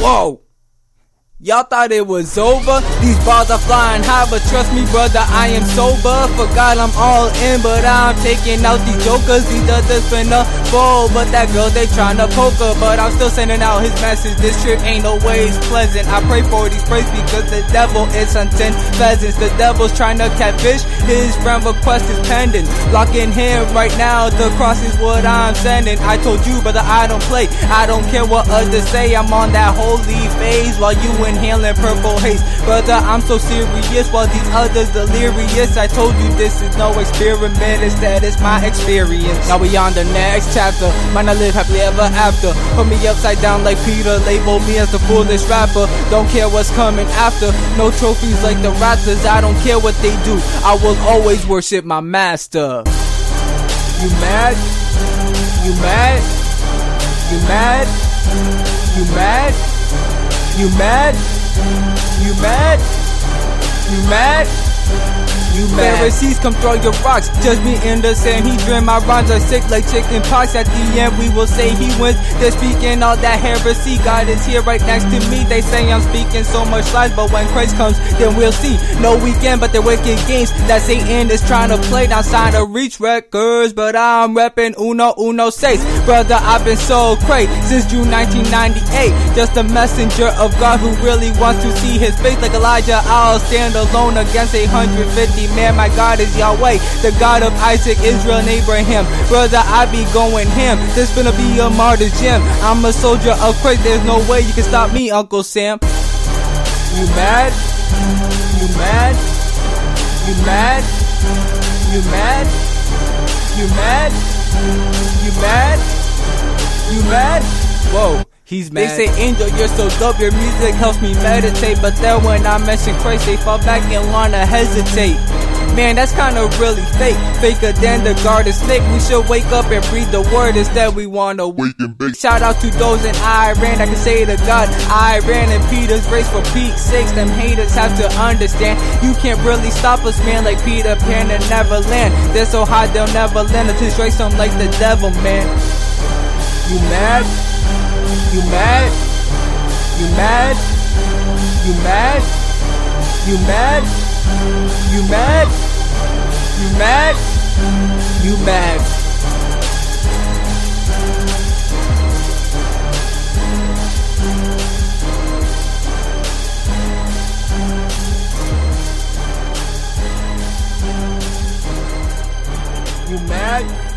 Whoa! Y'all thought it was over? These bars are flying high, but trust me, brother, I am sober. For God, I'm all in, but I'm taking out these jokers. These others finna fall, but that girl, they tryna poke her. But I'm still sending out his message. This trip ain't always pleasant. I pray for these praise because the devil is hunting pheasants. The devil's trying to catfish. His friend request is pending. Locking him right now. The cross is what I'm sending. I told you, brother, I don't play. I don't care what others say. I'm on that holy phase while you inhaling purple haze. Brother, I'm so serious while these others delirious. I told you this is no experiment, it's that it's my experience. Now we on the next chapter. Might not live happily ever after. Put me upside down like Peter, label me as the foolish rapper. Don't care what's coming after. No trophies like the Raptors, I don't care what they do. I will always worship my master. You mad? You mad? You mad? You mad? You mad? You mad? You mad? You Pharisees come throw your rocks. Judge me in the same. He dream my rhymes are sick like chicken pox. At the end, we will say he wins. They're speaking all that heresy. God is here right next to me. They say I'm speaking so much lies, but when Christ comes, then we'll see. No weekend, but they're wicked games that Satan is trying to play. Now sign to Reach Records, but I'm repping Uno Uno Seis. Brother, I've been so crazy since June 1998. Just a messenger of God who really wants to see his face like Elijah. I'll stand alone against 150 man, my God is Yahweh, the God of Isaac, Israel, and Abraham. Brother, I be going him. This finna be a martyr gym. I'm a soldier of Christ. There's no way you can stop me, Uncle Sam. You mad? You mad? You mad? You mad? You mad? You mad? You mad? Whoa. He's mad. They say, Angel, you're so dope. Your music helps me meditate. But then when I mention Christ, they fall back and wanna hesitate. Man, that's kinda really fake. Faker than the garden snake. We should wake up and breathe the word instead we wanna wake and bake. Shout out to those in Iran. I can say to God, Iran and Peter's race for Pete's sakes. Them haters have to understand. You can't really stop us, man, like Peter Pan and Neverland. They're so high they'll never land until straight some like the devil, man. You mad? You mad? You mad? You mad? You mad? You mad? You mad? You mad? You mad? You mad?